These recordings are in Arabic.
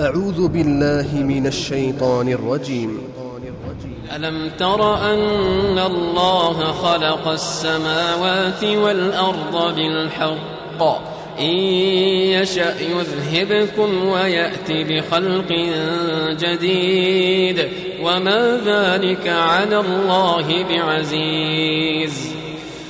أعوذ بالله من الشيطان الرجيم. ألم تر أن الله خلق السماوات والأرض بالحق؟ إن يشأ يذهبكم ويأت بخلق جديد. وما ذلك على الله بعزيز.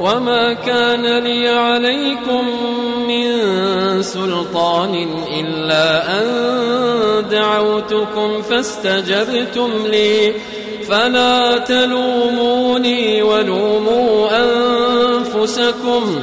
وما كان لي عليكم من سلطان إلا أن دعوتكم فاستجبتم لي فلا تلوموني ولوموا أنفسكم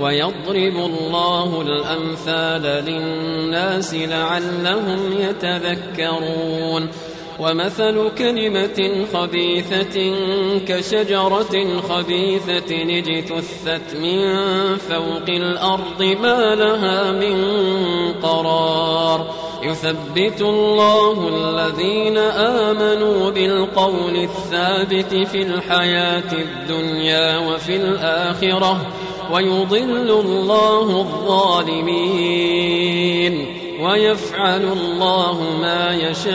ويضرب الله الأمثال للناس لعلهم يتذكرون. ومثل كلمة خبيثة كشجرة خبيثة اجتثت من فوق الأرض ما لها من قرار. يثبت الله الذين آمنوا بالقول الثابت في الحياة الدنيا وفي الآخرة. ويضل الله الظالمين ويفعل الله ما يشاء.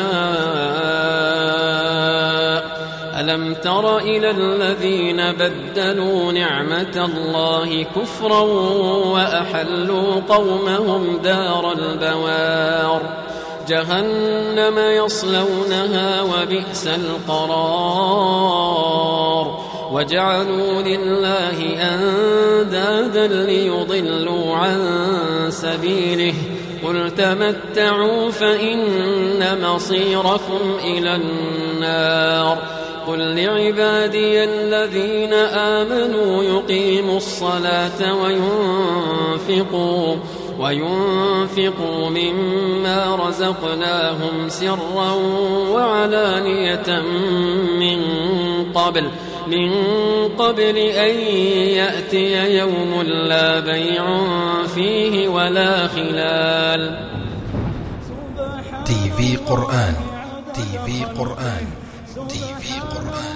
ألم تر إلى الذين بدلوا نعمة الله كفرا وأحلوا قومهم دار البوار. جهنم يصلونها وبئس القرار. وجعلوا لله أندادا ليضلوا عن سبيله قل تمتعوا فإن مصيركم إلى النار قل لعبادي الذين آمنوا يقيموا الصلاة وينفقوا وينفقوا مما رزقناهم سرا وعلانية من قبل من قبل أن يأتي يوم لا بيع فيه ولا خلال. تي في قرآن تي في قرآن تي في قرآن.